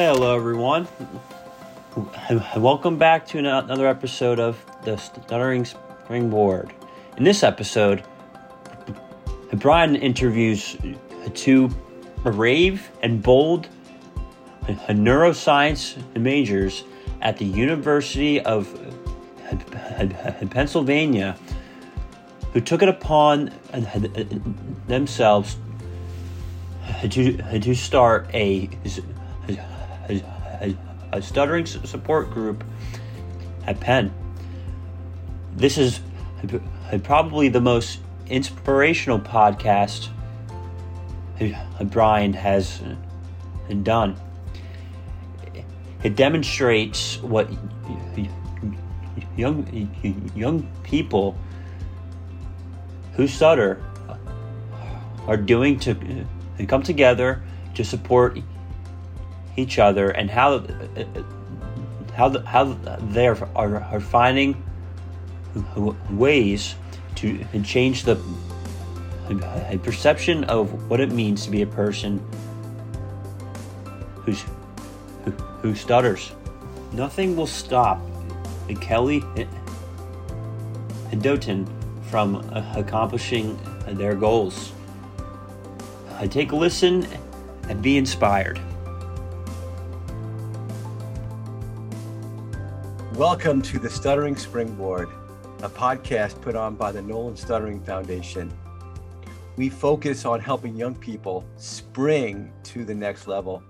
Hello, everyone. Welcome back to another episode of the Stuttering Springboard. In this episode, Brian interviews two brave and bold uh, neuroscience majors at the University of uh, Pennsylvania who took it upon uh, themselves to, to start a a, stuttering support group at Penn. This is probably the most inspirational podcast Brian has uh, done. It demonstrates what young young people who stutter are doing to uh, come together to support each other and how how how they are, are, finding ways to change the perception of what it means to be a person who's who, who stutters. Nothing will stop Kelly and Dotun from accomplishing their goals. Take a listen and be inspired. Welcome to the Stuttering Springboard, a podcast put on by the Nolan Stuttering Foundation. We focus on helping young people spring to the next level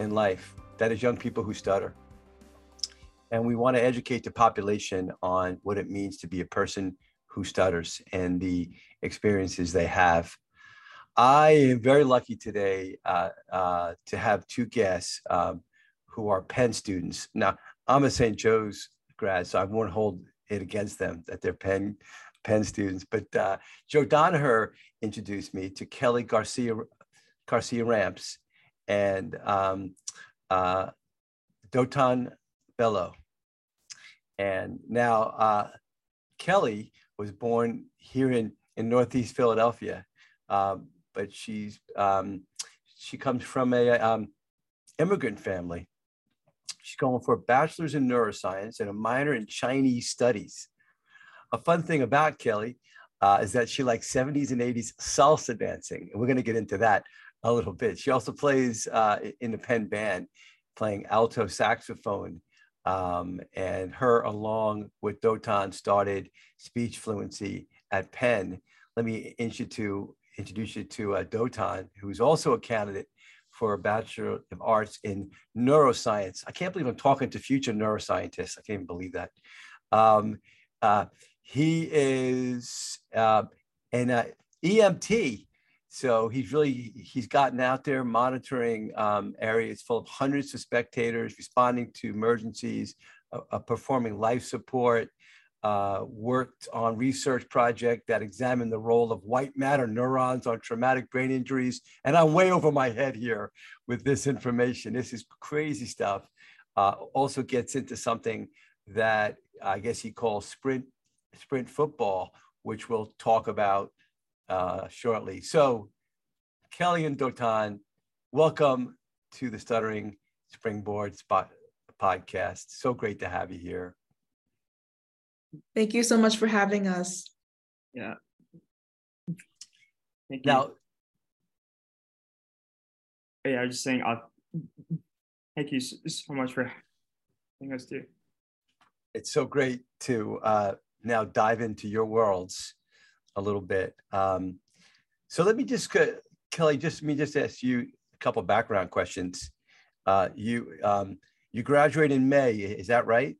in life. That is, young people who stutter. And we want to educate the population on what it means to be a person who stutters and the experiences they have. I am very lucky today uh, uh, to have two guests um, who are Penn students. Now, I'm a St. Joe's grad, so I won't hold it against them that they're Penn Penn students. But uh, Joe Donaher introduced me to Kelly Garcia Garcia Ramos and um, uh, Dotun Bello. And now uh, Kelly was born here in, in Northeast Philadelphia, um, but she's um, she comes from a um, immigrant family She's going for a bachelor's in neuroscience and a minor in Chinese studies. A fun thing about Kelly uh, is that she likes 70s and 80s salsa dancing. And we're going to get into that a little bit. She also plays uh, in the Penn band, playing alto saxophone. Um, and her, along with Dotun, started speech fluency at Penn. Let me introduce you to, introduce you to uh, Dotun, who's also a candidate for a Bachelor of Arts in Neuroscience. I can't believe I'm talking to future neuroscientists. I can't even believe that. Um, uh, he is uh, an uh, EMT. So he's really, he's gotten out there monitoring um, areas full of hundreds of spectators, responding to emergencies, performing life support, uh, worked on research project that examined the role of white matter neurons on traumatic brain injuries. And I'm way over my head here with this information. This is crazy stuff. Uh, also gets into something that I guess he calls sprint sprint football, which we'll talk about uh, shortly. So, Kelly and Dotun, welcome to the Stuttering Springboard Spot podcast. So great to have you here. Thank you so much for having us. Yeah. Thank you. Now, yeah, I was just saying, uh, thank you so, much for having us too. It's so great to uh, now dive into your worlds a little bit. Um, so let me just, uh, Kelly, just let me just ask you a couple background questions. Uh, you um, you graduate in May, is that right?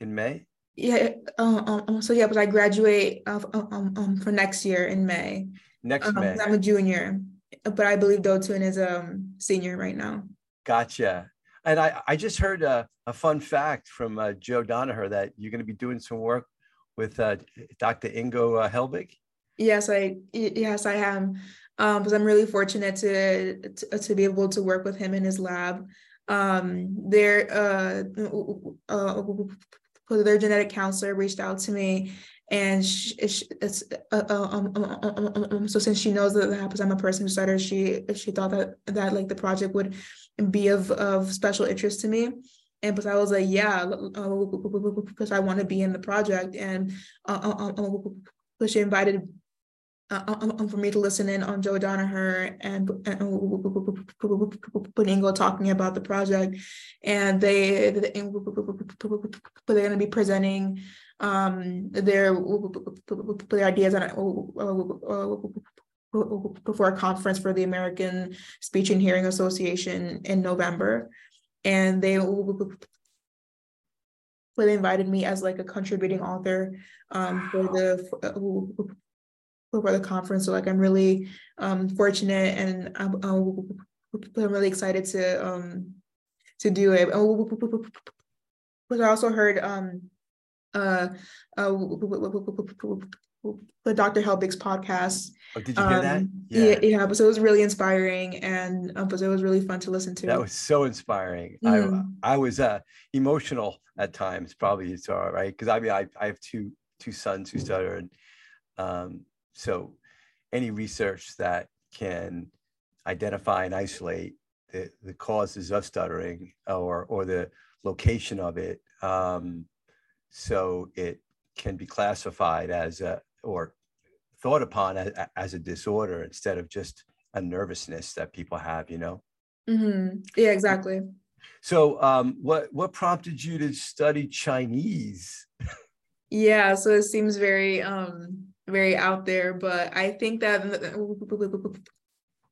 In May? Yeah. Uh, um, um, so yeah, but I graduate uh, um, um, for next year in May. Next um, May. I'm a junior, but I believe Dotun is a um, senior right now. Gotcha. And I, I just heard a, a fun fact from uh, Joe Donaher that you're going to be doing some work with uh, Dr. Ingo uh, Helbig. Yes, I yes I am, um, because I'm really fortunate to, to, to be able to work with him in his lab. Um, there, uh, uh, their genetic counselor reached out to me and she, it's uh, um, um, um, so since she knows that because I'm a person who stutters, she she thought that that like the project would be of of special interest to me. And because I was like, yeah, because I want to be in the project, and uh, she invited uh, for me to listen in on Joe Donaher and, and talking about the project, and they they're going to be presenting um, their their ideas on before a conference for the American Speech and Hearing Association in November, and they they invited me as like a contributing author um, for the for the conference. So like I'm really um, fortunate and I'm, I'm, really excited to um, to do it. But I also heard um, uh, uh, the Dr. Helbig's podcast. Oh, did you hear that? Yeah. yeah, yeah. So it was really inspiring, and um, but it was really fun to listen to. That was so inspiring. Mm. I I was uh, emotional at times. Probably it's all right because I mean I, I have two two sons who stutter, and um, so any research that can identify and isolate the, the causes of stuttering or, or the location of it um, so it can be classified as a or thought upon as, as a disorder instead of just a nervousness that people have you know? Mm-hmm. yeah exactly. So um, what what prompted you to study chinese? Yeah so it seems very um very out there, but I think that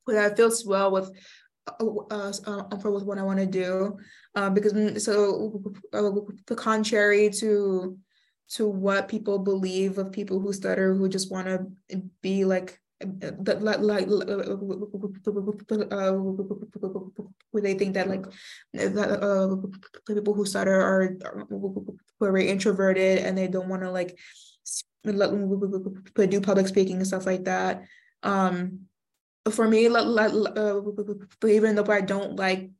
that feels well with uh, uh, for with what I want to do, um, because mm, so uh, the contrary to to what people believe of people who stutter who just want to be like that like like uh, where they think that like that uh, people who stutter are, are very introverted and they don't want to like do public speaking and stuff like that. Um, for me, uh, even though I don't like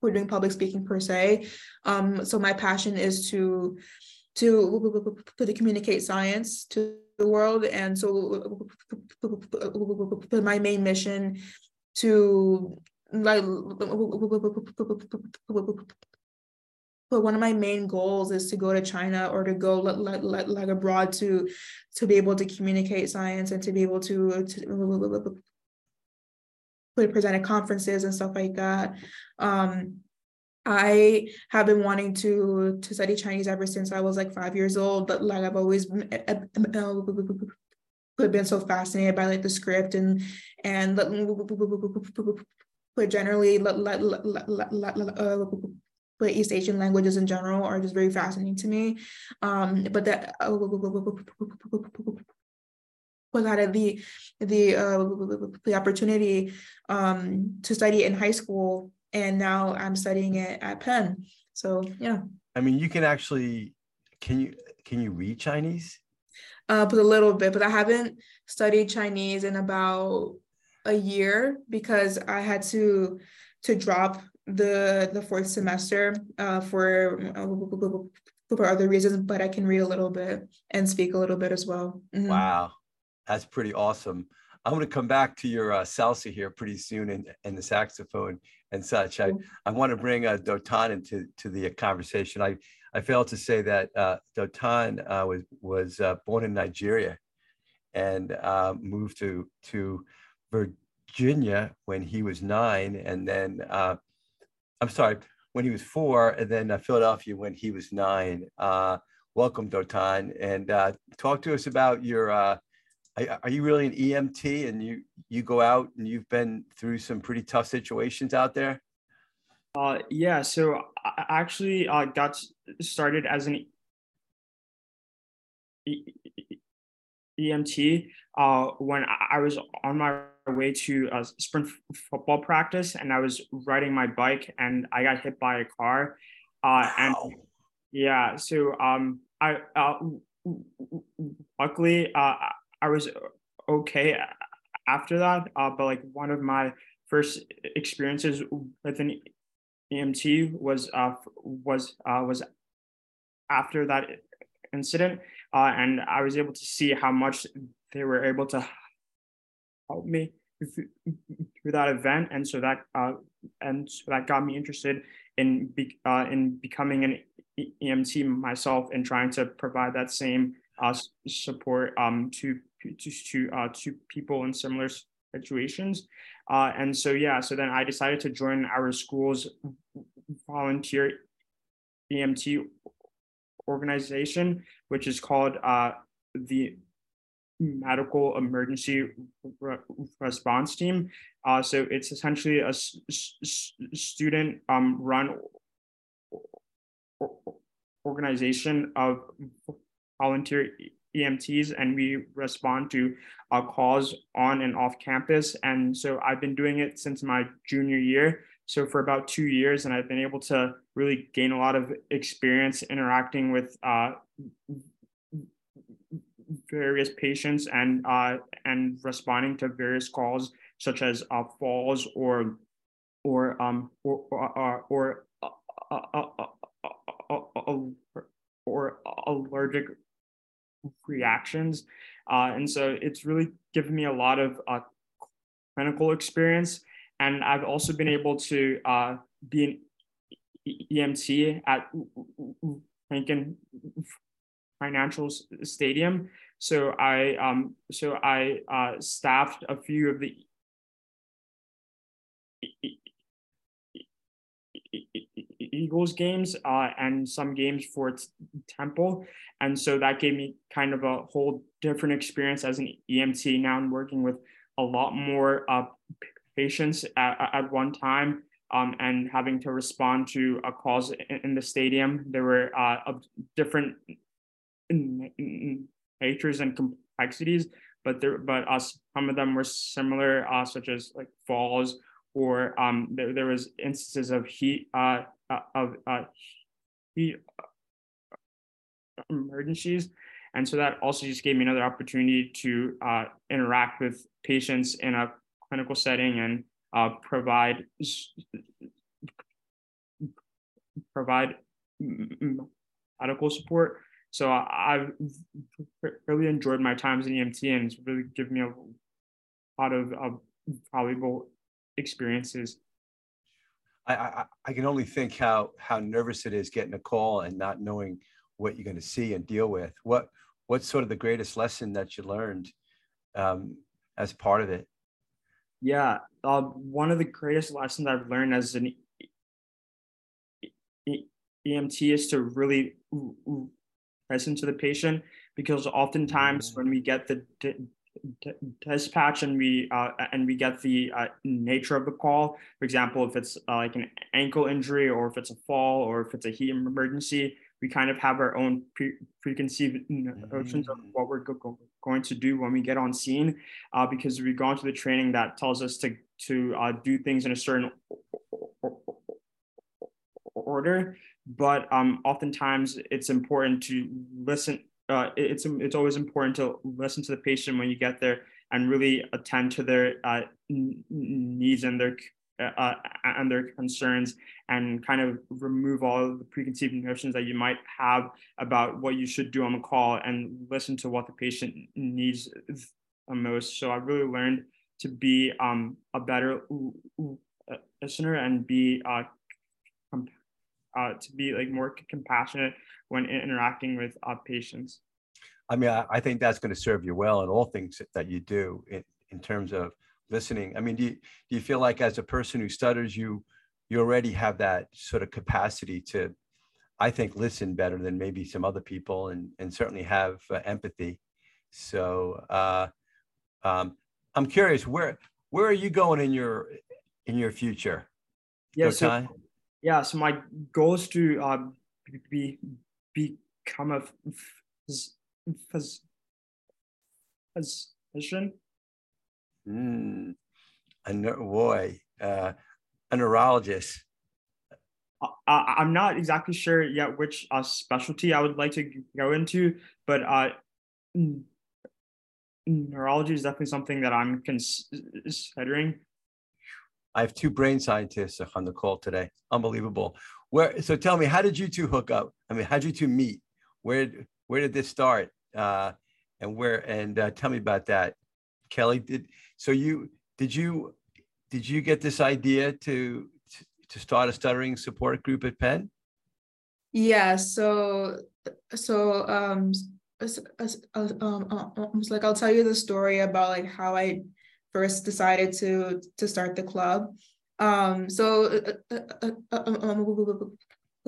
we're doing public speaking per se. Um, so my passion is to to to communicate science to the world, and so my main mission to like but one of my main goals is to go to China or to go like, like, like abroad to to be able to communicate science and to be able to, to present at conferences and stuff like that. Um, I have been wanting to to study Chinese ever since I was like five years old, but like I've always been so fascinated by like the script and and but generally but East Asian languages in general are just very fascinating to me. Um, but that was had the the uh, the opportunity um, to study in high school, and now I'm studying it at Penn. So yeah. I mean, you can actually can you can you read Chinese? Uh, but a little bit, but I haven't studied Chinese in about a year because I had to to drop the the fourth semester uh, for uh, for other reasons, but I can read a little bit and speak a little bit as well. Mm-hmm. Wow, that's pretty awesome. I'm going to come back to your uh, salsa here pretty soon and, and the saxophone and such. I, I want to bring uh, Dotun into to the conversation. I, I failed to say that uh, Dotun uh, was was uh, born in Nigeria and uh, moved to to Virginia when he was nine, and then uh, I'm sorry, when he was four, and then uh, Philadelphia when he was nine. Uh, welcome, Dotun, and uh, talk to us about your. Uh, are you really an EMT, and you you go out and you've been through some pretty tough situations out there? Uh, yeah, so I actually uh, got started as an EMT when I was on my way to a sprint football practice and I was riding my bike and I got hit by a car. Uh, wow. And yeah, so um, I uh, luckily uh, I was okay after that. Uh, but like one of my first experiences with an EMT was uh, was uh, was after that incident, uh, and I was able to see how much they were able to help me through that event, and so that uh, and so that got me interested in be, uh, in becoming an EMT myself and trying to provide that same uh, support um, to to to, uh, to people in similar situations. Uh, and so yeah, so then I decided to join our school's volunteer EMT organization, which is called uh, the Medical Emergency Re- Response Team. Uh, so it's essentially a student um, run organization of volunteer EMTs, and we respond to uh, calls on and off campus. And so I've been doing it since my junior year. So for about two years, and I've been able to really gain a lot of experience interacting with uh, various patients and uh, and responding to various calls such as uh, falls or or um or or, or, or, or allergic reactions. Uh, and so it's really given me a lot of uh, clinical experience. And I've also been able to uh, be an EMT at Lincoln Financial Stadium. So I um, so I uh, staffed a few of the Eagles games uh, and some games for Temple. And so that gave me kind of a whole different experience as an EMT. Now I'm working with a lot more uh, patients at, at one time um, and having to respond to uh, calls in, in, the stadium. There were uh, different natures and complexities, but there, but uh, some of them were similar, uh, such as like falls or um, there, there was instances of heat uh, uh, of uh, heat emergencies. And so that also just gave me another opportunity to uh, interact with patients in a clinical setting and provide provide medical support. So I've really enjoyed my time as an EMT, and it's really given me a lot of uh, valuable experiences. I, I, I can only think how how nervous it is getting a call and not knowing what you're going to see and deal with. What what's sort of the greatest lesson that you learned um, as part of it? Yeah, uh, one of the greatest lessons I've learned as an EMT is to really listen to the patient because oftentimes mm-hmm. when we get the dispatch and we uh, and we get the uh, nature of the call. For example, if it's uh, like an ankle injury or if it's a fall or if it's a heat emergency, we kind of have our own pre- preconceived notions of mm. what we're go- going to do when we get on scene, uh, because we've gone to the training that tells us to to uh, do things in a certain order. But um, oftentimes, it's important to listen uh, it's it's always important to listen to the patient when you get there and really attend to their uh, needs and their uh, and their concerns and kind of remove all of the preconceived notions that you might have about what you should do on the call and listen to what the patient needs the most. So I really learned to be um, a better listener and be uh, uh, to be like more compassionate when interacting with uh, patients. I mean, I, I think that's going to serve you well in all things that you do in, in terms of listening. I mean, do you, do you feel like as a person who stutters, you you already have that sort of capacity to, I think, listen better than maybe some other people, and and certainly have uh, empathy. So uh, um, I'm curious, where where are you going in your in your future? Yeah, so, yeah. So my goal is to uh, be become a phys- physician. Mm, a boy, uh, a neurologist. I, I'm not exactly sure yet which uh, specialty I would like to go into, but uh, neurology is definitely something that I'm considering. I have two brain scientists on the call today. Unbelievable. Where? So tell me, how did you two hook up? I mean, how did you two meet? Where Where did this start? Uh, and where? And uh, tell me about that. Kelly, did so you did you did you get this idea to to start a stuttering support group at Penn? Yeah. So so um um, um like I'll tell you the story about like how I first decided to to start the club. Um, so um,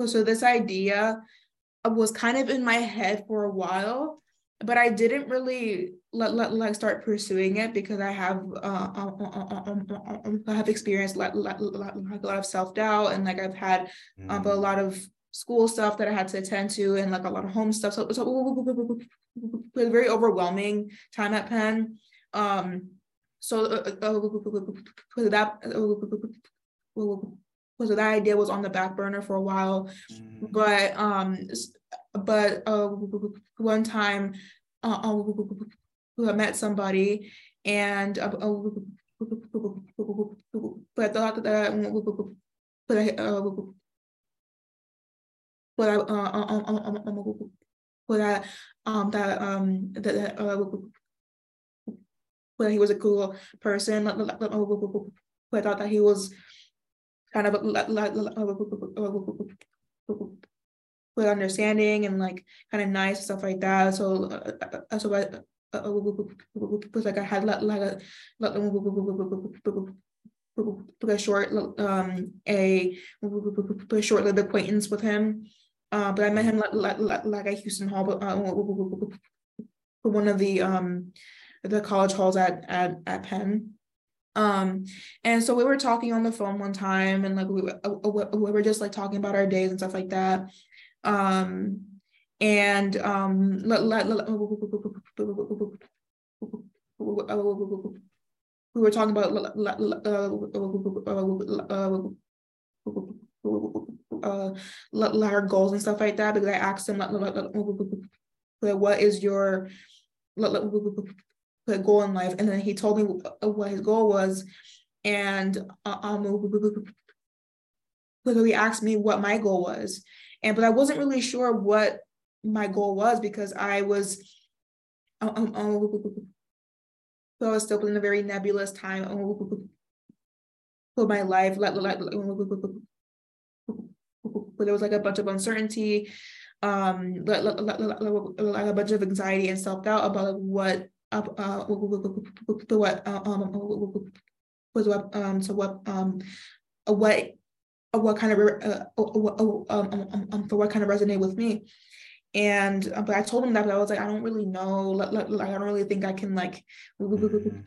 so this idea was kind of in my head for a while, but I didn't really let, let like start pursuing it because I have uh, um, I have experienced like, like, like a lot of self doubt and like I've had um, a lot of school stuff that I had to attend to and like a lot of home stuff. So, so it was a very overwhelming time at Penn. Um, so uh, uh, that that idea was on the back burner for a while, mm. but um, but uh, one time uh, I met somebody and uh, but I thought that but I uh, but I, uh, um, but I, um, that, um, that, uh, but he was a cool person. Thought that he was kind of with understanding and like kind of nice stuff like that. So, uh, so I, was like I had like a like a short um a, a short lived acquaintance with him uh, but I met him like, like, like at Houston Hall, but uh, one of the um the college halls at at at Penn. Um, and so we were talking on the phone one time, and like we, we were just like talking about our days and stuff like that. Um, and um, we were talking about uh our goals and stuff like that because I asked him like, what is your goal in life and then he told me what his goal was and um he asked me what my goal was and but I wasn't really sure what my goal was because I was um, um, so I was still in a very nebulous time for my life but there was like a bunch of uncertainty, um, like, like, like a bunch of anxiety and self doubt about like what uh, what um was what um so what um what what kind of uh, um, um, for what kind of resonate with me and uh, but I told him that but I was like I don't really know like, like, I don't really think I can like mm-hmm.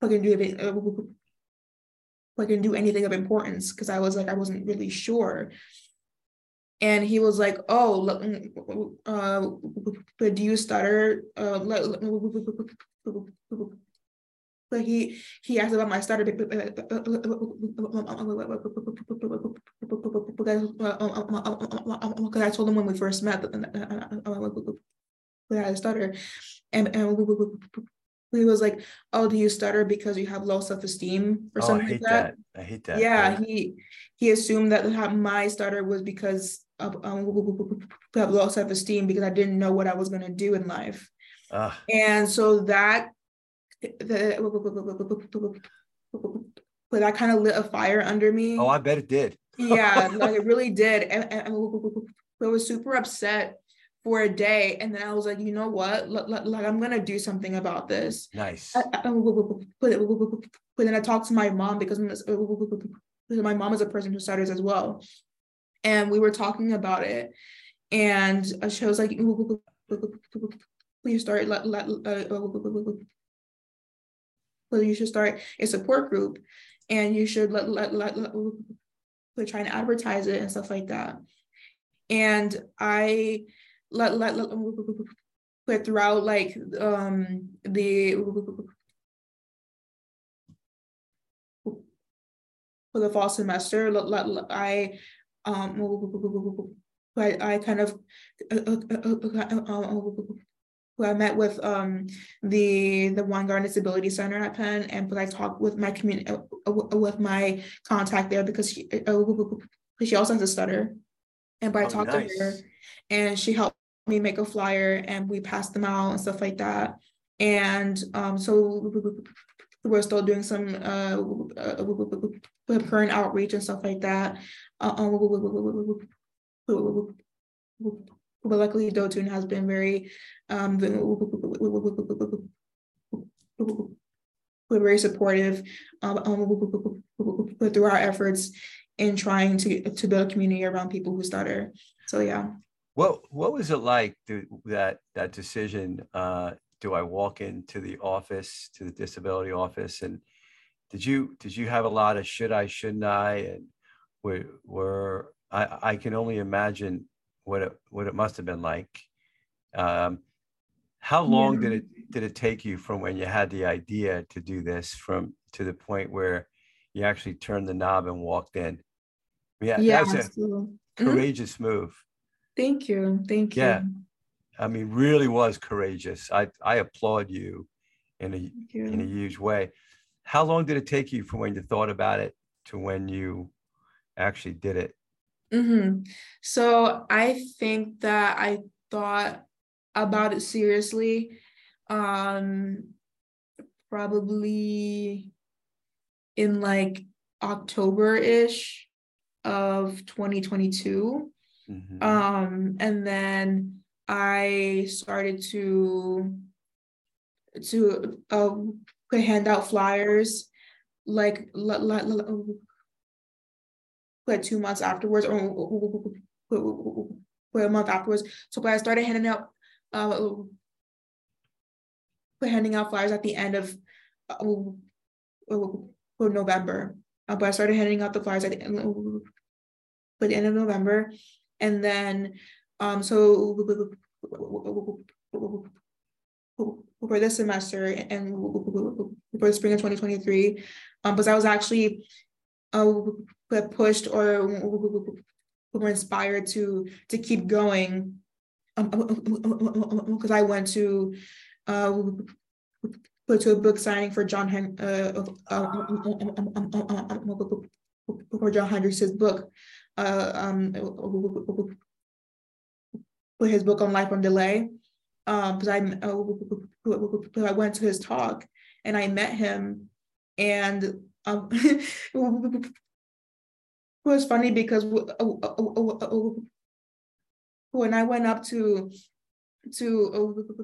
fucking do it and do anything of importance because I was like I wasn't really sure. And he was like, "Oh, mm, uh, but do you stutter?" Uh, but he he asked about my stutter uh, uh, uh, because I told him when we first met that I had a stutter, and and he was like, "Oh, do you stutter because you have low self esteem or oh, something like that? that? I hate that. Yeah, he he assumed that my stutter was because um, have low self esteem because I didn't know what I was gonna do in life, uh. and so that the that kind of lit a fire under me. Oh, I bet it did. yeah, like it really did, and, and I was super upset for a day and then i was like you know what like i'm gonna do something about this nice but then i talked to my mom because my mom is a person who stutters as well and we were talking about it and she was like you start let, let, well, you should start a support group and you should let, let, let, let try and advertise it and stuff like that and i let, let, let put throughout like um the for the fall semester I um I, I kind of who I met with um, the the Weingarten Disability Center at Penn, and but I talked with my community uh, uh, with my contact there because she uh, she also has a stutter, and but I oh, talked nice. to her, and she helped me make a flyer, and we passed them out and stuff like that, and um, so we're still doing some uh, current outreach and stuff like that. Uh, but luckily Dotun has been very um, very supportive um, through our efforts in trying to to build a community around people who stutter. So yeah. What what was it like that that decision? Uh, do I walk into the office to the disability office and did you did you have a lot of should I shouldn't I and were were I I can only imagine what it what it must have been like. Um, how long yeah. did it did it take you from when you had the idea to do this from to the point where you actually turned the knob and walked in? Yeah, yeah that's a mm-hmm. courageous mm-hmm. move. Thank you. Thank you. Yeah. I mean, really was courageous. I I applaud you in a you. in a huge way. How long did it take you from when you thought about it to when you actually did it? Mm-hmm. So I think that I thought about it seriously um probably in like October-ish of 2022. Mm-hmm. Um and then I started to to uh, hand out flyers like like two months afterwards or, a month afterwards. So but I started handing out uh, handing out flyers at the end of uh, November. Uh, but I started handing out the flyers at the end, the end of November. And then um so for this semester and for the spring of 2023, um, because I was actually uh, pushed or were inspired to to keep going because I went to uh, to a book signing for John Hen- uh, for John Hendricks' book, uh, um, his book on life on delay. Um, because I I went to his talk and I met him, and um, it was funny because uh, uh, uh, when I went up to to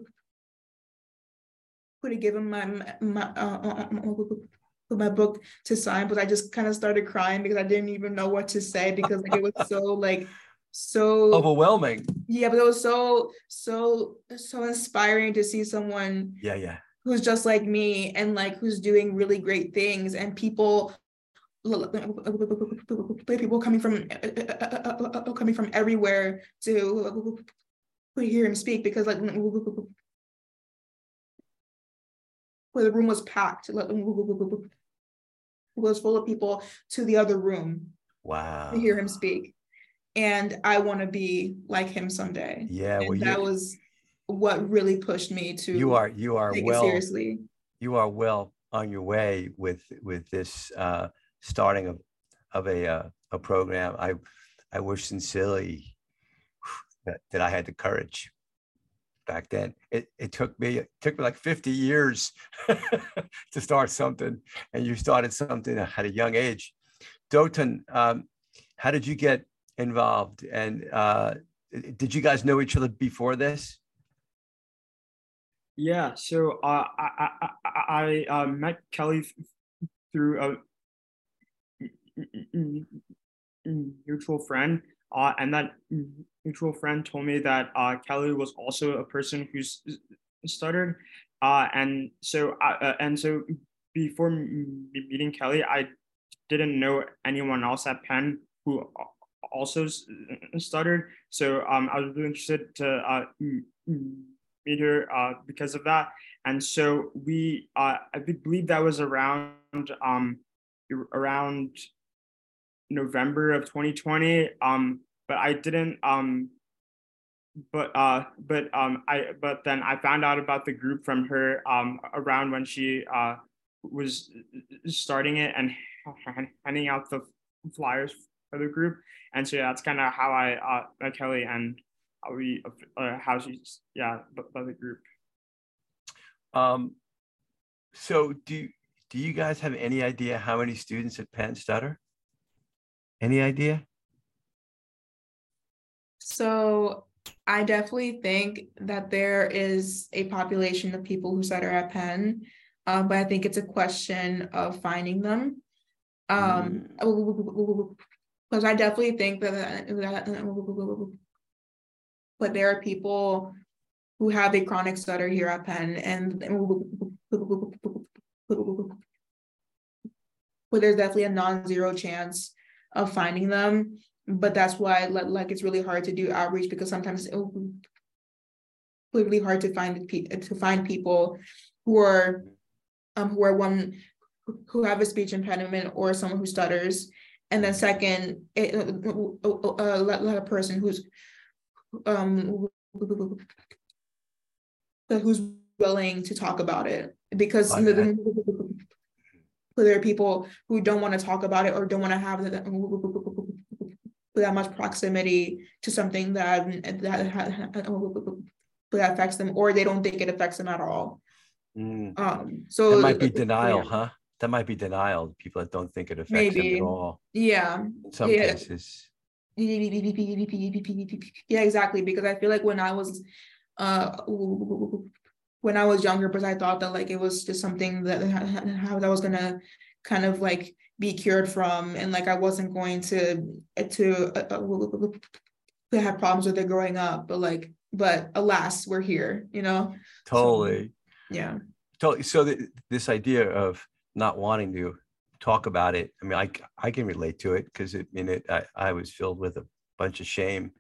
to give him my my uh, my book to sign, but I just kind of started crying because I didn't even know what to say because like, it was so like so overwhelming. Yeah, but it was so so so inspiring to see someone. Yeah, yeah. Who's just like me and like who's doing really great things and people people coming from uh, uh, uh, coming from everywhere to hear him speak because like where the room was packed it was full of people to the other room wow. to hear him speak. And i want to be like him someday. Yeah well, that was what really pushed me to you are you are well seriously you are well on your way with with this uh starting of of a uh, a program. I I wish sincerely that, that I had the courage back then. It it took me it took me like 50 years to start something, and you started something at a young age. Dotun, um, how did you get involved? And uh, did you guys know each other before this? Yeah, so uh, I I, I, I uh, met Kelly through a mutual friend, uh, and that mutual friend told me that uh, Kelly was also a person who's stuttered, uh, and so uh, and so before meeting Kelly, I didn't know anyone else at Penn who also stuttered. So um, I was really interested to meet her uh, because of that. And so we, uh, I believe that was around um, around November of 2020. Um, but I didn't um, but uh but um I but then I found out about the group from her um around when she uh was starting it and handing out the flyers for the group and so yeah, that's kind of how I uh met Kelly and how we uh, how she's yeah by the group. Um, so do do you guys have any idea how many students at Penn stutter? Any idea? So I definitely think that there is a population of people who stutter at Penn, um, but I think it's a question of finding them. Um, mm. because I definitely think that, that but there are people who have a chronic stutter here at Penn, and but there's definitely a non-zero chance of finding them. But that's why like it's really hard to do outreach because sometimes it's really hard to find to find people who are um who are one who have a speech impediment or someone who stutters. And then second it, a, a, a person who's um who's willing to talk about it because okay. there are people who don't want to talk about it or don't want to have that that much proximity to something that that, that affects them or they don't think it affects them at all mm. um so that might be denial yeah. huh that might be denial people that don't think it affects Maybe. them at all yeah in some yeah. cases yeah exactly because i feel like when i was uh when i was younger because i thought that like it was just something that how that was gonna kind of like be cured from and like i wasn't going to to uh, have problems with it growing up but like but alas we're here you know? Totally. so, yeah. Totally so the, this idea of not wanting to talk about it i mean i i can relate to it because it in it I, I was filled with a bunch of shame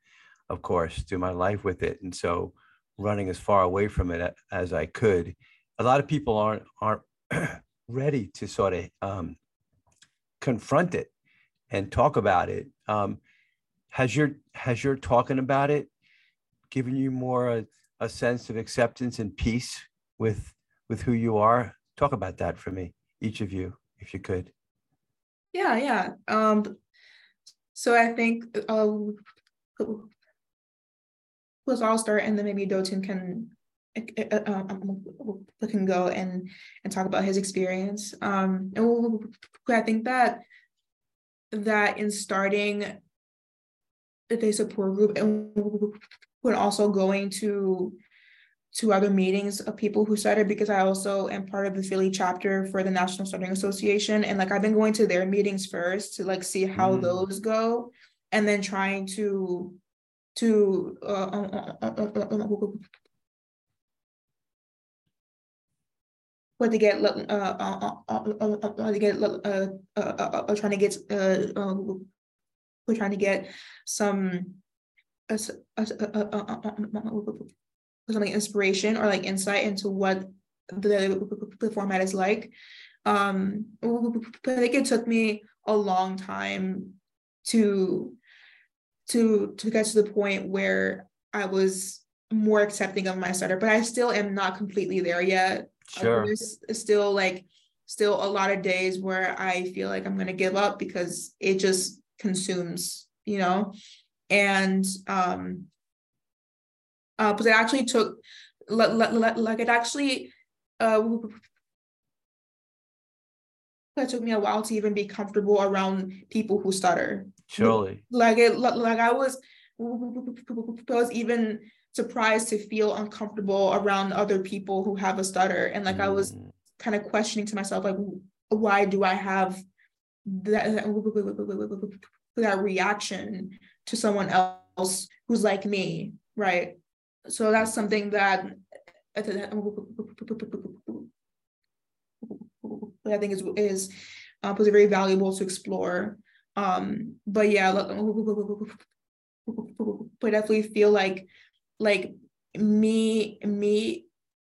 of course through my life with it and so running as far away from it as i could a lot of people aren't aren't ready to sort of um, confront it and talk about it. Um, has your has your talking about it given you more a, a sense of acceptance and peace with with who you are? Talk about that for me, each of you, if you could. Yeah, yeah. Um, so I think uh, let's all start, and then maybe Dotun can uh, um, can go and and talk about his experience. Um, and I think that that in starting a support group and when also going to to other meetings of people who started because I also am part of the Philly chapter for the National Stuttering Association. And like I've been going to their meetings first to like see how mm. those go and then trying to to uh, what to get uh, uh, uh, to get uh, uh, trying to get uh, we're trying to get some uh, something inspiration or like insight into what the, the format is like um but I think it took me a long time to to to get to the point where I was more accepting of my stutter, but I still am not completely there yet. Sure. There's still like still a lot of days where I feel like I'm gonna give up because it just consumes, you know. And um uh but it actually took like, like it actually uh it took me a while to even be comfortable around people who stutter. Surely. Like it like I was I was even surprised to feel uncomfortable around other people who have a stutter and like mm. i was mm. kind of questioning to myself like why do i have that that reaction to someone else who's like me right so that's something that i think is is uh, was very valuable to explore um but yeah but definitely feel like like me me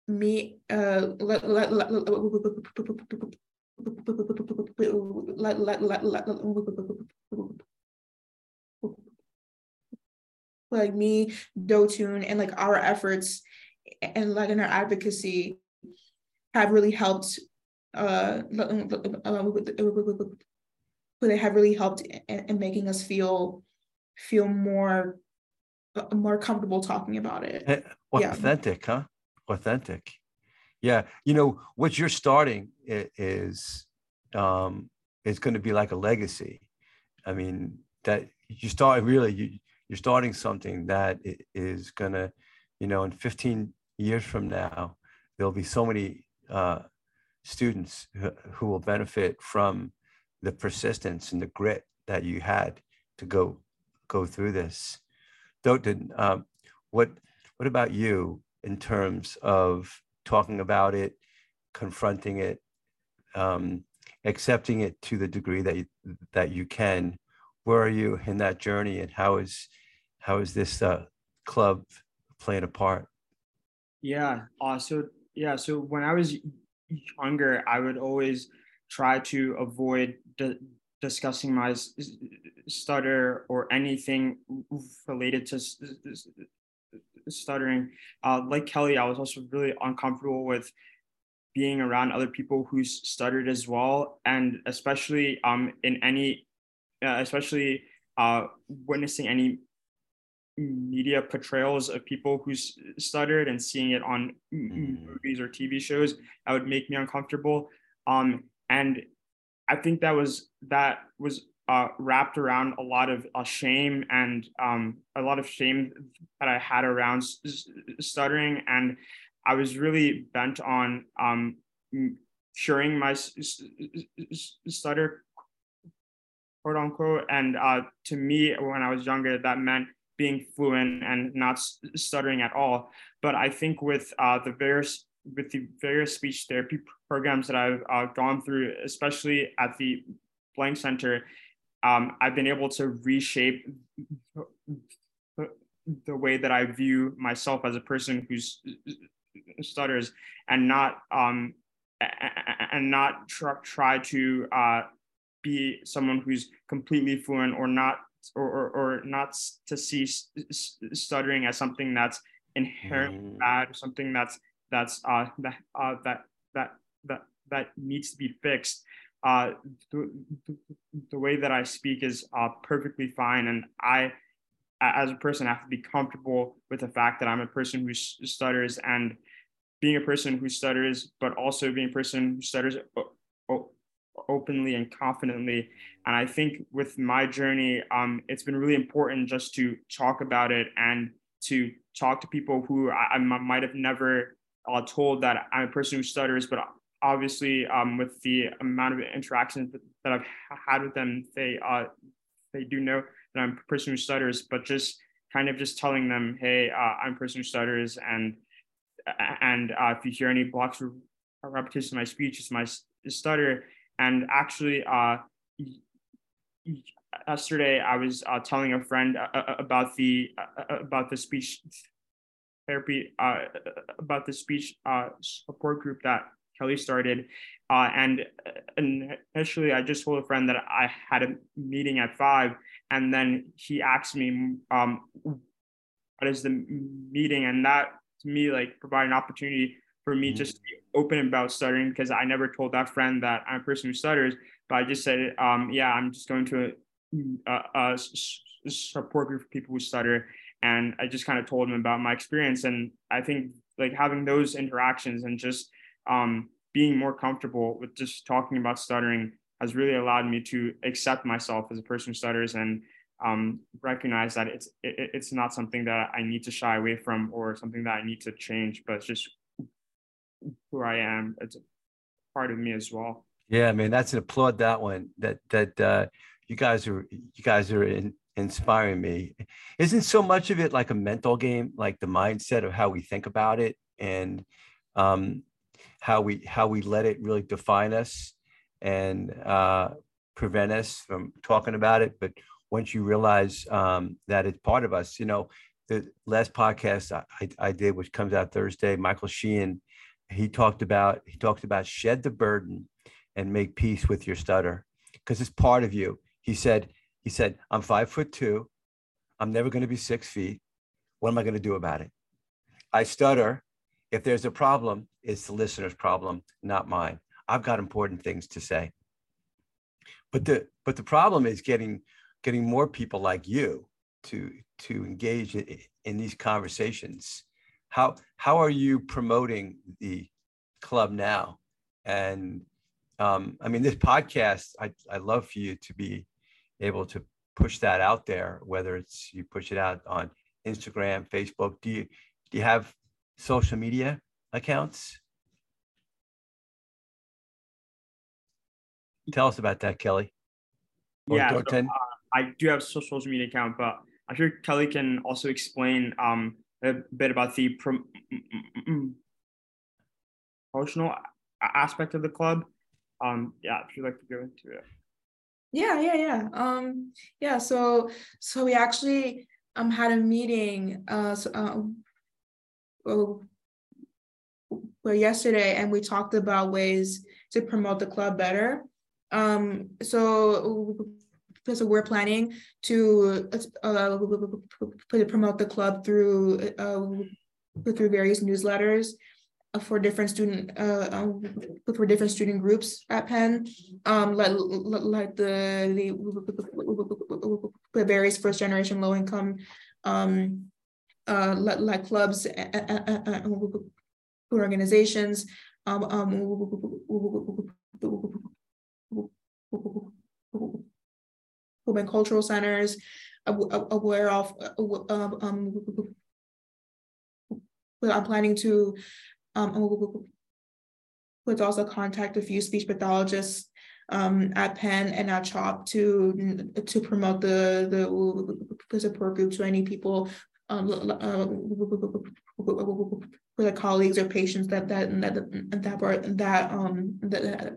me uh me, Dotun, and like our efforts and like in our advocacy have really helped uh, they have really helped in, in making us feel feel more uh, more comfortable talking about it. Eh, authentic, yeah. huh? Authentic. Yeah, you know what you're starting is um, is going to be like a legacy. I mean that you start really you you're starting something that is going to, you know, in 15 years from now, there'll be so many uh, students who, will benefit from the persistence and the grit that you had to go go through this. Dotun, um, what what about you in terms of talking about it, confronting it, um, accepting it to the degree that you, that you can? Where are you in that journey, and how is how is this uh, club playing a part? Yeah. Uh, so yeah. So when I was younger, I would always try to avoid di- discussing my stutter or anything related to stuttering. Uh, like Kelly, I was also really uncomfortable with being around other people who stuttered as well, and especially um, in any, uh, especially uh, witnessing any media portrayals of people who stuttered and seeing it on mm. movies or TV shows, that would make me uncomfortable. Um, and I think that was that was uh, wrapped around a lot of uh, shame and um, a lot of shame that I had around stuttering, and I was really bent on um, curing my stutter, quote unquote. And uh, to me, when I was younger, that meant being fluent and not stuttering at all. But I think with uh, the various with the various speech therapy programs that I've uh, gone through, especially at the Blank Center, um, I've been able to reshape the way that I view myself as a person who stutters, and not um, and not tr- try to uh, be someone who's completely fluent or not or, or, or not to see stuttering as something that's inherently mm. bad, or something that's that's uh, that uh, that that that that needs to be fixed. Uh, the, the way that I speak is uh, perfectly fine, and I, as a person, have to be comfortable with the fact that I'm a person who stutters, and being a person who stutters, but also being a person who stutters openly and confidently. And I think with my journey, um, it's been really important just to talk about it and to talk to people who I, I might have never uh, told that I'm a person who stutters, but obviously um, with the amount of interactions that I've had with them, they uh, they do know that I'm a person who stutters, but just kind of just telling them, hey, uh, I'm a person who stutters, and and uh, if you hear any blocks or repetition in my speech, it's my stutter. And actually, uh, yesterday I was uh, telling a friend uh, uh about the uh, uh, about the speech therapy about the speech support group that Kelly started. and initially, I just told a friend that I had a meeting at five, and then he asked me, um, "What is the meeting?" And that to me like provide an opportunity for me mm-hmm. just to be open about stuttering because I never told that friend that I'm a person who stutters, but I just said, um, yeah, I'm just going to a, a support group of people who stutter. And I just kind of told him about my experience. And I think like having those interactions and just um, being more comfortable with just talking about stuttering has really allowed me to accept myself as a person who stutters and um, recognize that it's it, it's not something that I need to shy away from or something that I need to change, but it's just who I am. It's a part of me as well. Yeah, man, that's an applaud that one. That that uh, you guys are you guys are in, inspiring me. Isn't so much of it like a mental game, like the mindset of how we think about it and um, how we how we let it really define us and uh, prevent us from talking about it. But once you realize um, that it's part of us, you know, the last podcast I, I did, which comes out Thursday, Michael Sheehan he talked about he talked about shed the burden and make peace with your stutter because it's part of you. He said he said I'm five foot two, I'm never going to be six feet. What am I going to do about it? I stutter. If there's a problem, it's the listener's problem, not mine. I've got important things to say. But the but the problem is getting getting more people like you to to engage in, in these conversations. How how are you promoting the club now? And um, I mean, this podcast, I I love for you to be able to push that out there. Whether it's you push it out on Instagram, Facebook. Do you do you have social media accounts? Tell us about that, Kelly. Or yeah, so, uh, I do have social media account, but I'm sure Kelly can also explain um, a bit about the promotional aspect of the club. Um, yeah, if you'd like to go into it. Yeah, yeah, yeah. Um, yeah. So, so we actually um had a meeting uh, so, uh well yesterday, and we talked about ways to promote the club better. Um, so so we're planning to uh, promote the club through uh, through various newsletters for different student uh, um, for different student groups at Penn, um, like like the the, the various first generation low income um, uh, like clubs and organizations. Um, um, women cultural centers, aware of, um, um, I'm planning to um, would also contact a few speech pathologists um, at Penn and at CHOP to to promote the the support group to any people um, uh, the colleagues or patients that that that that were that um that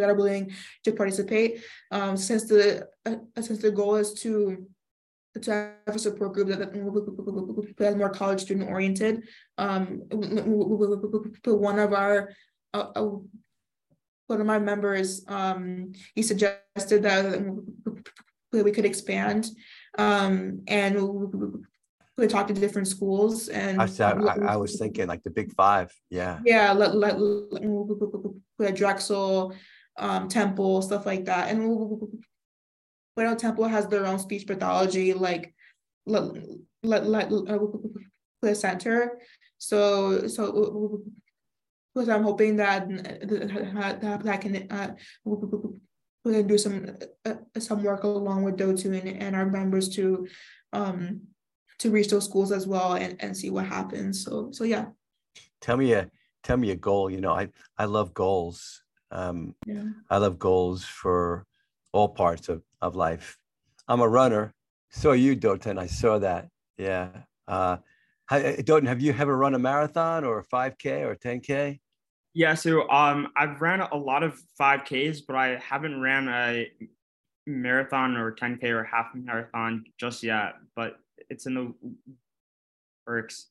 that are willing to participate. Um, since the uh, since the goal is to to have a support group that, that is more college student oriented. Um, one of our uh, uh, one of my members um, he suggested that we could expand um, and we talk to different schools and I, I, I, was thinking like the big five yeah yeah let, let, let drexel um, temple stuff like that and Bueno Temple has their own speech pathology, like uh, center. So so because I'm hoping that that, that can uh, we can do some uh, some work along with Dotun and, and our members to um to reach those schools as well and, and see what happens. So so yeah. Tell me a tell me a goal. You know, I I love goals. Um, yeah. I love goals for all parts of, of life. I'm a runner. So are you, Dotun. I saw that. Yeah. Uh, Dotun, have you ever run a marathon or a 5K or 10K? Yeah, so um, I've ran a lot of 5Ks, but I haven't ran a marathon or 10K or half marathon just yet. But it's in the works.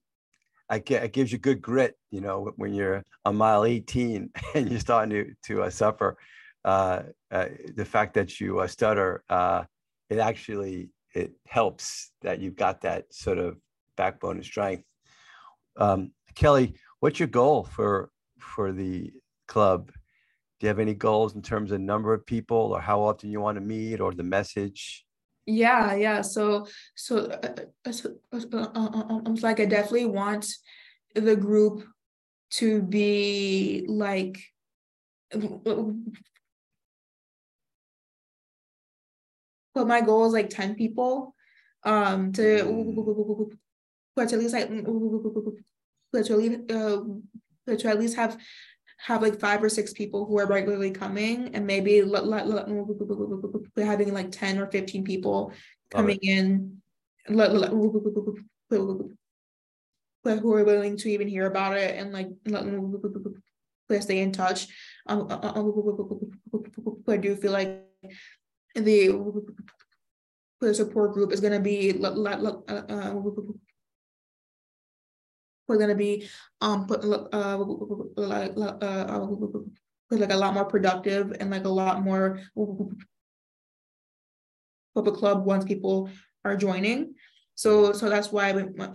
I get, it gives you good grit, you know, when you're a mile 18 and you're starting to, to uh, suffer uh, uh, the fact that you uh, stutter, uh, it actually it helps that you've got that sort of backbone and strength. Um, Kelly, what's your goal for for the club? Do you have any goals in terms of number of people, or how often you want to meet, or the message? Yeah, yeah. So, so, uh, so I'm like, I definitely want the group to be like but my goal is like 10 people um to mm. but at least like to at least uh, to at least have have like five or six people who are regularly coming and maybe let, let, let, having like 10 or 15 people coming in let, let, who are willing to even hear about it and like let, stay in touch um, I do feel like the support group is going to be uh, uh, we're going to be um put, uh, like uh, like a lot more productive and like a lot more public club once people are joining. So so that's why my,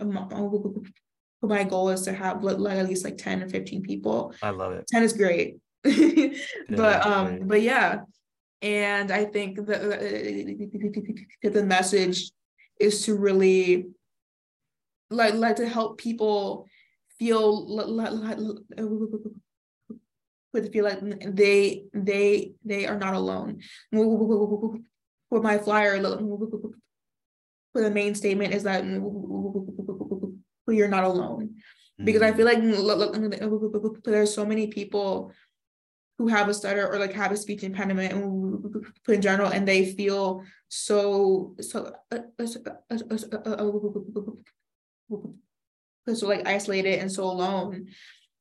my goal is to have like at least like 10 or 15 people. I love it. 10 is great. but um great. but yeah. And I think the the message is to really like like to help people feel but feel like they they they are not alone. For my flyer, for the main statement is that you're not alone, because I mm-hmm. feel like there's so many people who have a stutter or like have a speech impediment in general, and they feel so so uh, uh, uh, so like isolated and so alone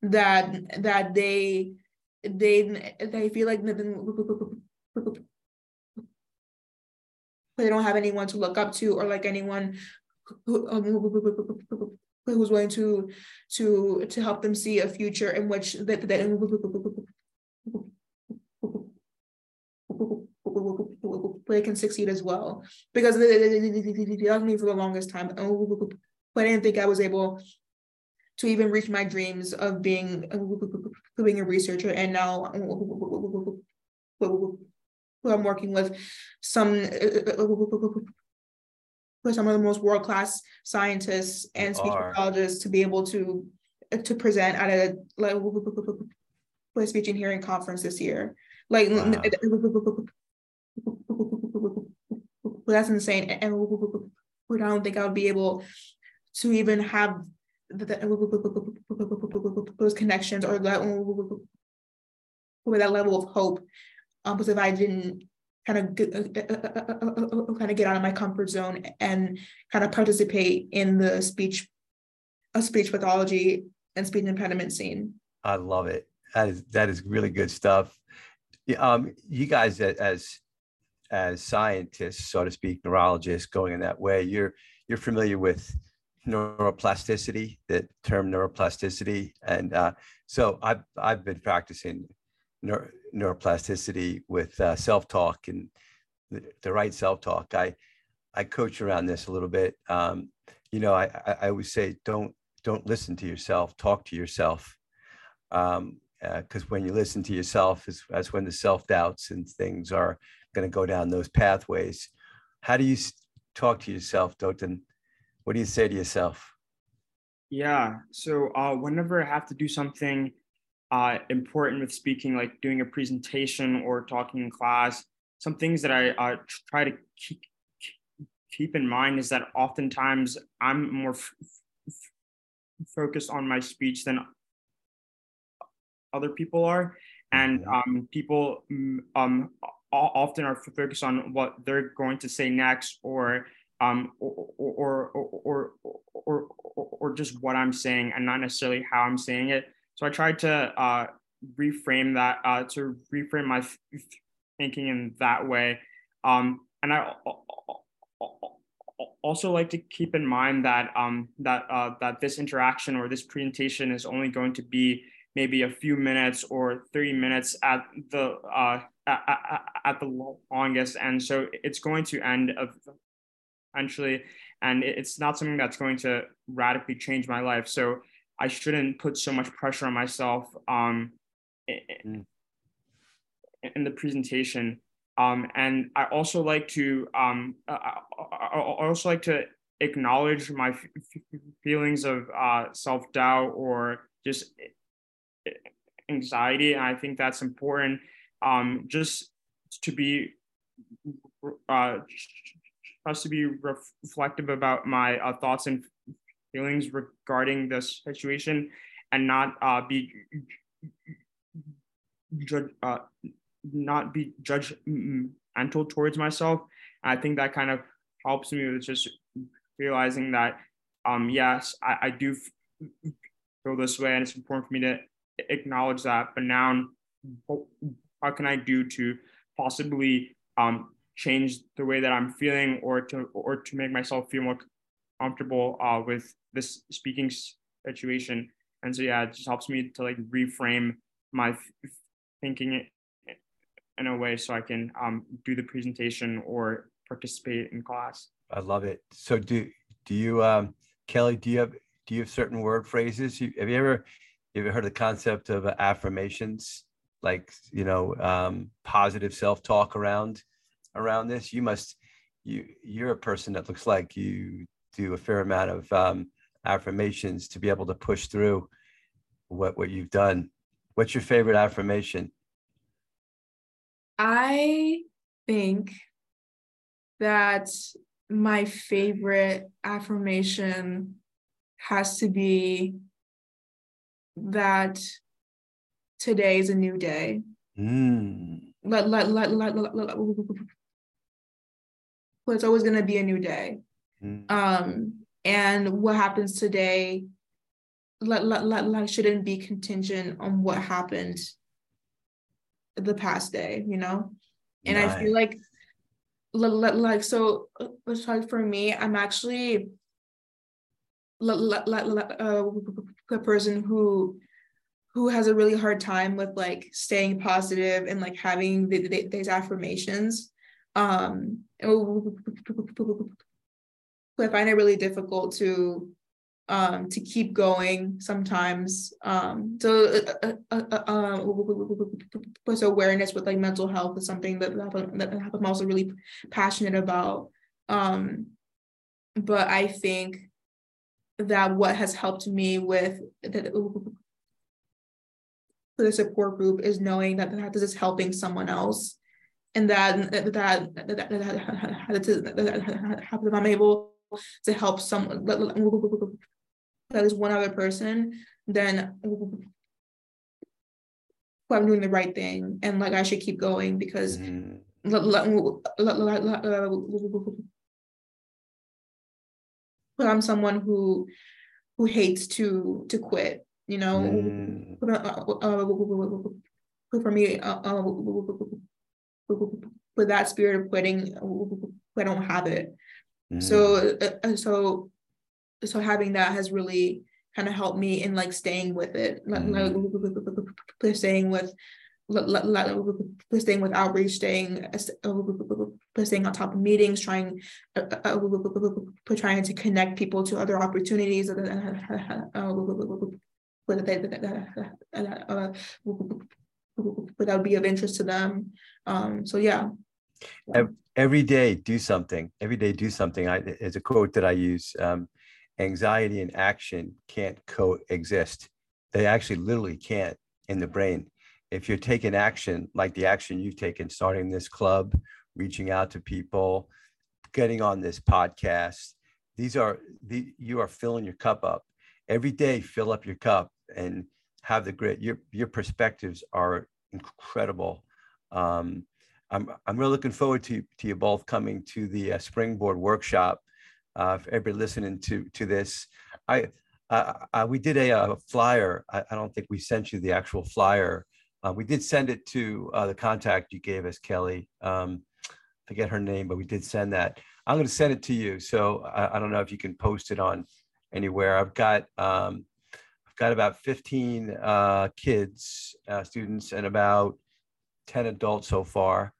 that that they they they feel like they don't have anyone to look up to or like anyone who, um, who's willing to to to help them see a future in which that, that they can succeed as well because they loved me for the longest time but I didn't think I was able to even reach my dreams of being being a researcher. And now I'm working with some with some of the most world-class scientists and speech pathologists to be able to to present at a like speech and hearing conference this year. Like wow. that's insane. And I don't think I would be able to even have those connections or that that level of hope um, because if I didn't kind of get, kind of get out of my comfort zone and kind of participate in the speech a speech pathology and speech impediment scene. I love it. That is that is really good stuff. Um, you guys as as scientists, so to speak, neurologists, going in that way, you're you're familiar with neuroplasticity, the term neuroplasticity. And uh, so I've, I've been practicing neuro, neuroplasticity with uh, self-talk and the, the right self-talk. I, I coach around this a little bit. Um, you know, I, I always say, don't, don't listen to yourself, talk to yourself. Um, because uh, when you listen to yourself is that's when the self-doubts and things are going to go down those pathways. How do you talk to yourself, Dotun? What do you say to yourself? Yeah. So uh, whenever I have to do something uh, important with speaking, like doing a presentation or talking in class, some things that I uh, try to keep, keep in mind is that oftentimes I'm more f- f- focused on my speech than other people are. And mm-hmm. um, people mm, um, often are focused on what they're going to say next or um, or, or, or, or, or, just what I'm saying and not necessarily how I'm saying it. So I tried to uh, reframe that, uh, to reframe my thinking in that way. Um, and I also like to keep in mind that um, that uh, that this interaction or this presentation is only going to be maybe a few minutes or 30 minutes at the uh, at, at, the longest, and so it's going to end potentially. And it's not something that's going to radically change my life. So I shouldn't put so much pressure on myself um, mm. in the presentation. Um, and I also like to um, I also like to acknowledge my feelings of uh, self doubt or just anxiety. And I think that's important. Um, just to be uh, has to be reflective about my uh, thoughts and feelings regarding this situation and not uh, be judge, uh, not be judgmental towards myself. And I think that kind of helps me with just realizing that, um, yes, I, I do feel this way, and it's important for me to acknowledge that. But now, what can I do to possibly um, change the way that I'm feeling or to or to make myself feel more comfortable uh, with this speaking situation. And so yeah, it just helps me to like reframe my thinking in a way so I can um, do the presentation or participate in class. I love it. So do do you um Kelly, do you have do you have certain word phrases? You, have you ever have you heard the concept of affirmations, like you know, um, positive self talk around around this? You must you you're a person that looks like you do a fair amount of um, affirmations to be able to push through what what you've done. What's your favorite affirmation? I think that my favorite affirmation has to be that today is a new day. Mm. Let, let, let, let, let, let, it's always going to be a new day. Mm. Um, and what happens today let, let, let, let, shouldn't be contingent on what happened the past day, you know? And nice. I feel like like so it's like for me i'm actually uh, a person who who has a really hard time with like staying positive and like having the, the, these affirmations um i find it really difficult to um, to keep going sometimes. Um, so uh, uh, uh, uh, plus awareness with like mental health is something that, that I'm also really passionate about. Um, but I think that what has helped me with the support group is knowing that, that this is helping someone else and that that that, that, that, that I'm able to help someone that is one other person, then I'm doing the right thing and like I should keep going because mm. I'm someone who who hates to to quit, you know. Mm. for me, uh, with that spirit of quitting, I don't have it. Mm. So uh, so so having that has really kind of helped me in like staying with it mm. staying with staying with outreach staying uh, staying on top of meetings trying uh, trying to connect people to other opportunities that would be of interest to them um so yeah every day do something every day do something i it's a quote that i use um, anxiety and action can't coexist. They actually literally can't in the brain. If you're taking action, like the action you've taken, starting this club, reaching out to people, getting on this podcast, these are the you are filling your cup up. Every day, fill up your cup and have the grit. Your your perspectives are incredible. Um, I'm I'm really looking forward to to you both coming to the uh, Springboard workshop uh, for everybody listening to to this. I uh, we did a, a flyer. I, I, don't think we sent you the actual flyer. Uh, we did send it to uh, the contact you gave us, Kelly. Um, forget her name, but we did send that. I'm going to send it to you. So I, I, don't know if you can post it on anywhere. I've got um, got about 15 uh, kids, uh, students, and about 10 adults so far.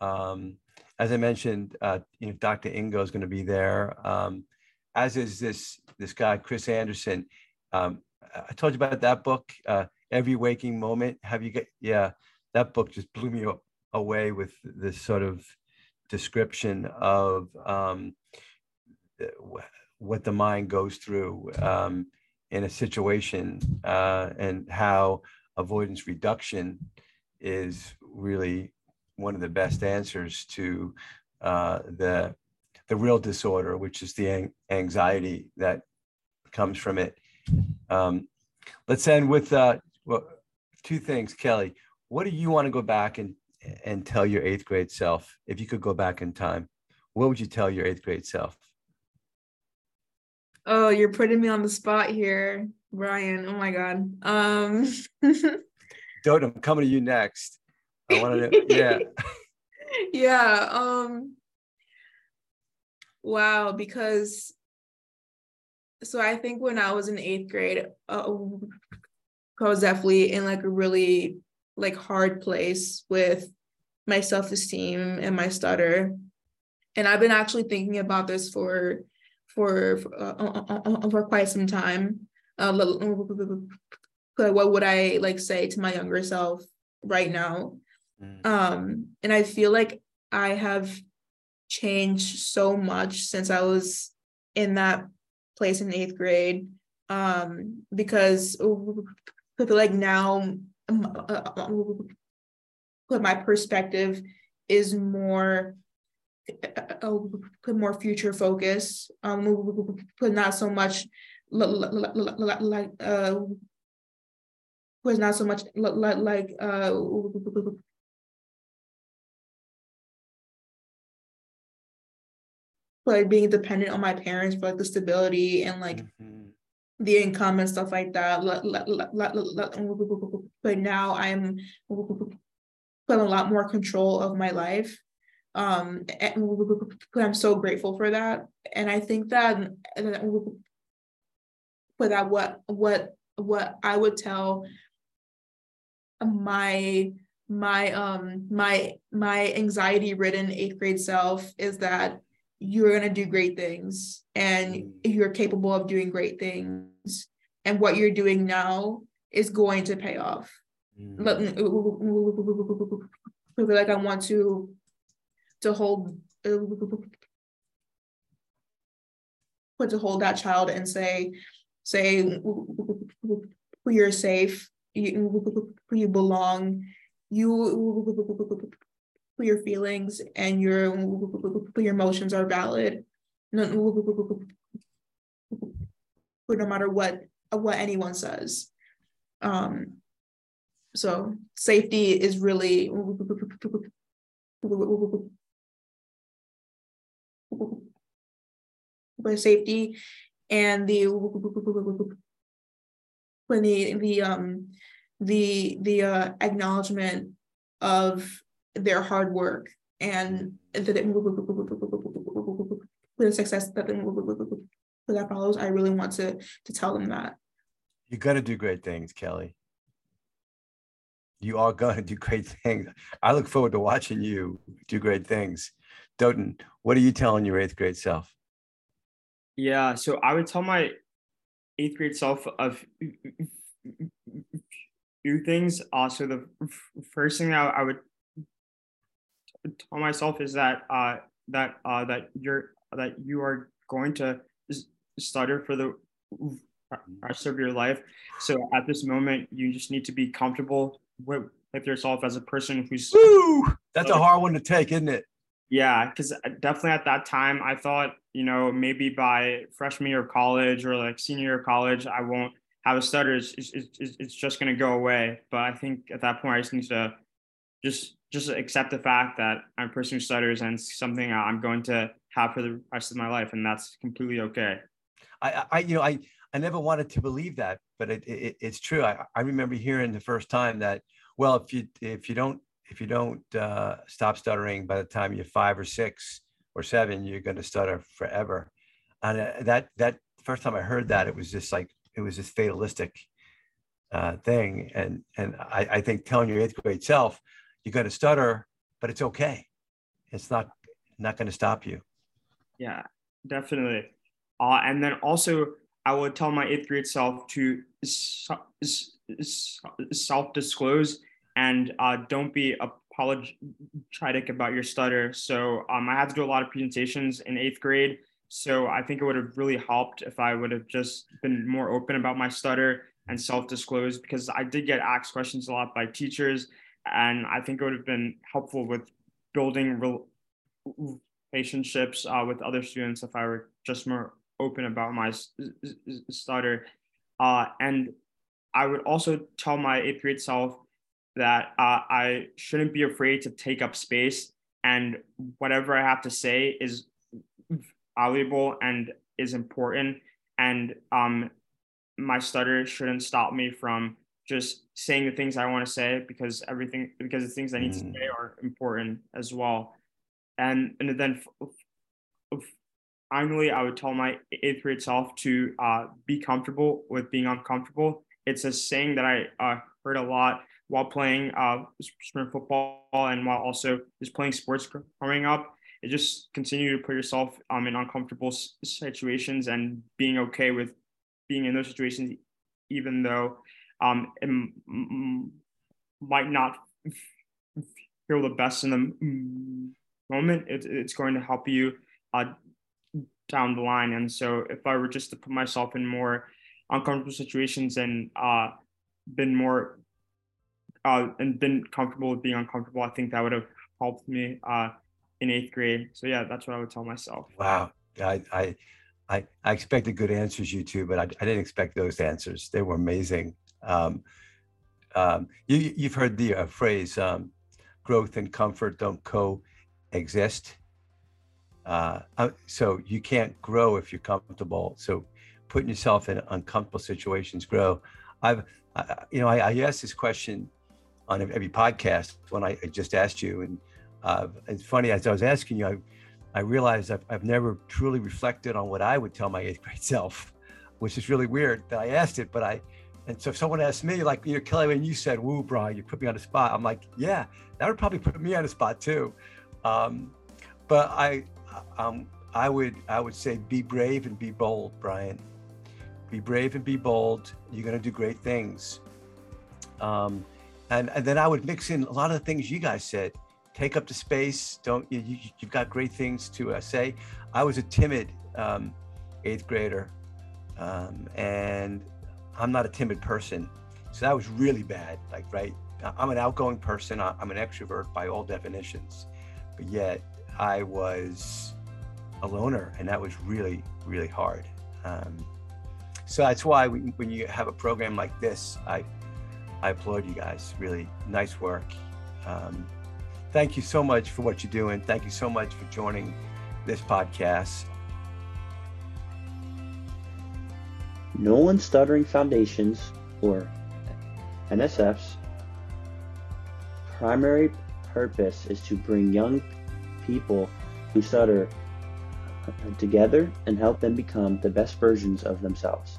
Um, as I mentioned, uh, you know, Dr. Ingo is going to be there, um, as is this this guy Chris Anderson. Um, I told you about that book, uh, Every Waking Moment. Have you get? Yeah, that book just blew me away with this sort of description of um, what the mind goes through um, in a situation uh, and how avoidance reduction is really one of the best answers to uh, the the real disorder, which is the anxiety that comes from it. Um, let's end with uh, well, two things, Kelly. What do you want to go back and and tell your eighth grade self if you could go back in time? What would you tell your eighth grade self? Oh, you're putting me on the spot here, Brian. Oh my god. Um I'm coming to you next. I wanted to, yeah. yeah. Um wow, because so I think when I was in eighth grade, uh, I was definitely in like a really like hard place with my self-esteem and my stutter. and I've been actually thinking about this for for uh, uh, uh, uh for quite some time. Uh, what would I like say to my younger self right now? Mm. Um, and I feel like I have changed so much since I was in that place in eighth grade. Um, because I feel like now but my perspective is more uh, more future focus, um put not so much like uh was not so much like uh like being dependent on my parents for like the stability and like mm-hmm. the income and stuff like that. But now I'm put a lot more control of my life. Um, and I'm so grateful for that. And I think that for that what what what I would tell my my um my my anxiety ridden eighth grade self is that you're going to do great things and mm. you're capable of doing great things and what you're doing now is going to pay off mm. like i want to to hold put to hold that child and say say you're safe you, you belong you your feelings and your your emotions are valid. No, no matter what what anyone says. Um so safety is really safety and the when the the um the the uh, acknowledgement of their hard work and the, the success that that follows, I really want to to tell them that. You got to do great things, Kelly. You are going to do great things. I look forward to watching you do great things. Dotun, what are you telling your eighth grade self? Yeah, so I would tell my eighth grade self of few things. Also, the first thing that I would tell myself is that uh, that uh, that you're that you are going to stutter for the rest of your life. So at this moment, you just need to be comfortable with, with yourself as a person who's. Woo! That's a hard one to take, isn't it? Yeah, because uh, definitely at that time, I thought you know maybe by freshman year of college or like senior year of college, I won't have a stutter. It's, it's, it's, just going to go away. But I think at that point, I just need to just just accept the fact that I'm a person who stutters and something I'm going to have for the rest of my life, and that's completely okay. I, I you know, I, I never wanted to believe that, but it, it it's true. I, I remember hearing the first time that, well, if you if you don't if you don't uh, stop stuttering by the time you're five or six or seven, you're going to stutter forever. And uh, that that first time I heard that, it was just like it was this fatalistic uh, thing. And and I, I think telling your eighth grade self, you're going to stutter, but it's okay. It's not not going to stop you. Yeah, definitely. Uh, and then also, I would tell my eighth grade self to self disclose and uh, don't be apologetic about your stutter. So um, I had to do a lot of presentations in eighth grade. So I think it would have really helped if I would have just been more open about my stutter and self-disclosed because I did get asked questions a lot by teachers and I think it would have been helpful with building relationships uh, with other students if I were just more open about my stutter. Uh, and I would also tell my eighth grade self that uh, I shouldn't be afraid to take up space, and whatever I have to say is valuable and is important. And um, my stutter shouldn't stop me from just saying the things I want to say because everything because the things I need mm. to say are important as well. And and then finally, I would tell my eighth grade self to uh, be comfortable with being uncomfortable. It's a saying that I uh, heard a lot while playing uh, sprint football and while also just playing sports growing up. It just continue to put yourself um, in uncomfortable situations and being okay with being in those situations, even though um, it m- might not feel the best in the moment. It, it's going to help you uh, down the line. And so, if I were just to put myself in more uncomfortable situations and uh, been more uh, and been comfortable with being uncomfortable, I think that would have helped me uh, in eighth grade. So yeah, that's what I would tell myself. Wow, I I I, I expected good answers, you two, but I, I didn't expect those answers. They were amazing. Um, um, you you've heard the uh, phrase um, "growth and comfort don't coexist." Uh, uh, so you can't grow if you're comfortable. So putting yourself in uncomfortable situations grow. I've, I, you know, I, I asked this question on every podcast when I, just asked you, and uh, it's funny as I was asking you, I, I realized I've, I've never truly reflected on what I would tell my eighth grade self, which is really weird that I asked it. But I, and so if someone asked me, like, you know, Kelly, when you said, "Woo, Brian, you put me on the spot," I'm like, yeah, that would probably put me on the spot too. Um, but I, um, I would, I would say, be brave and be bold, Brian. Be brave and be bold. You're going to do great things. Um, and, and then I would mix in a lot of the things you guys said. Take up the space. Don't you? you have got great things to uh, say. I was a timid um, eighth grader, um, and I'm not a timid person, so that was really bad. Like, right? I'm an outgoing person. I'm an extrovert by all definitions, but yet I was a loner, and that was really, really hard. Um, so that's why we, when you have a program like this, I I applaud you guys. Really nice work. Um, thank you so much for what you're doing. Thank you so much for joining this podcast. Nolan Stuttering Foundations, or NSF's, primary purpose is to bring young people who stutter together and help them become the best versions of themselves.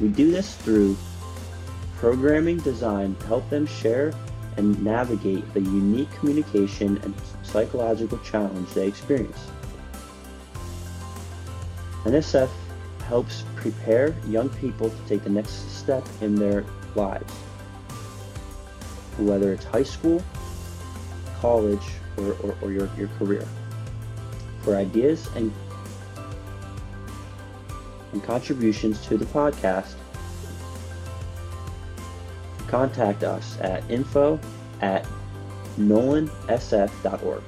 We do this through programming designed to help them share and navigate the unique communication and psychological challenge they experience. NSF helps prepare young people to take the next step in their lives, whether it's high school, college, or, or, or your, your career. For ideas and and contributions to the podcast, contact us at info at nolansf.org.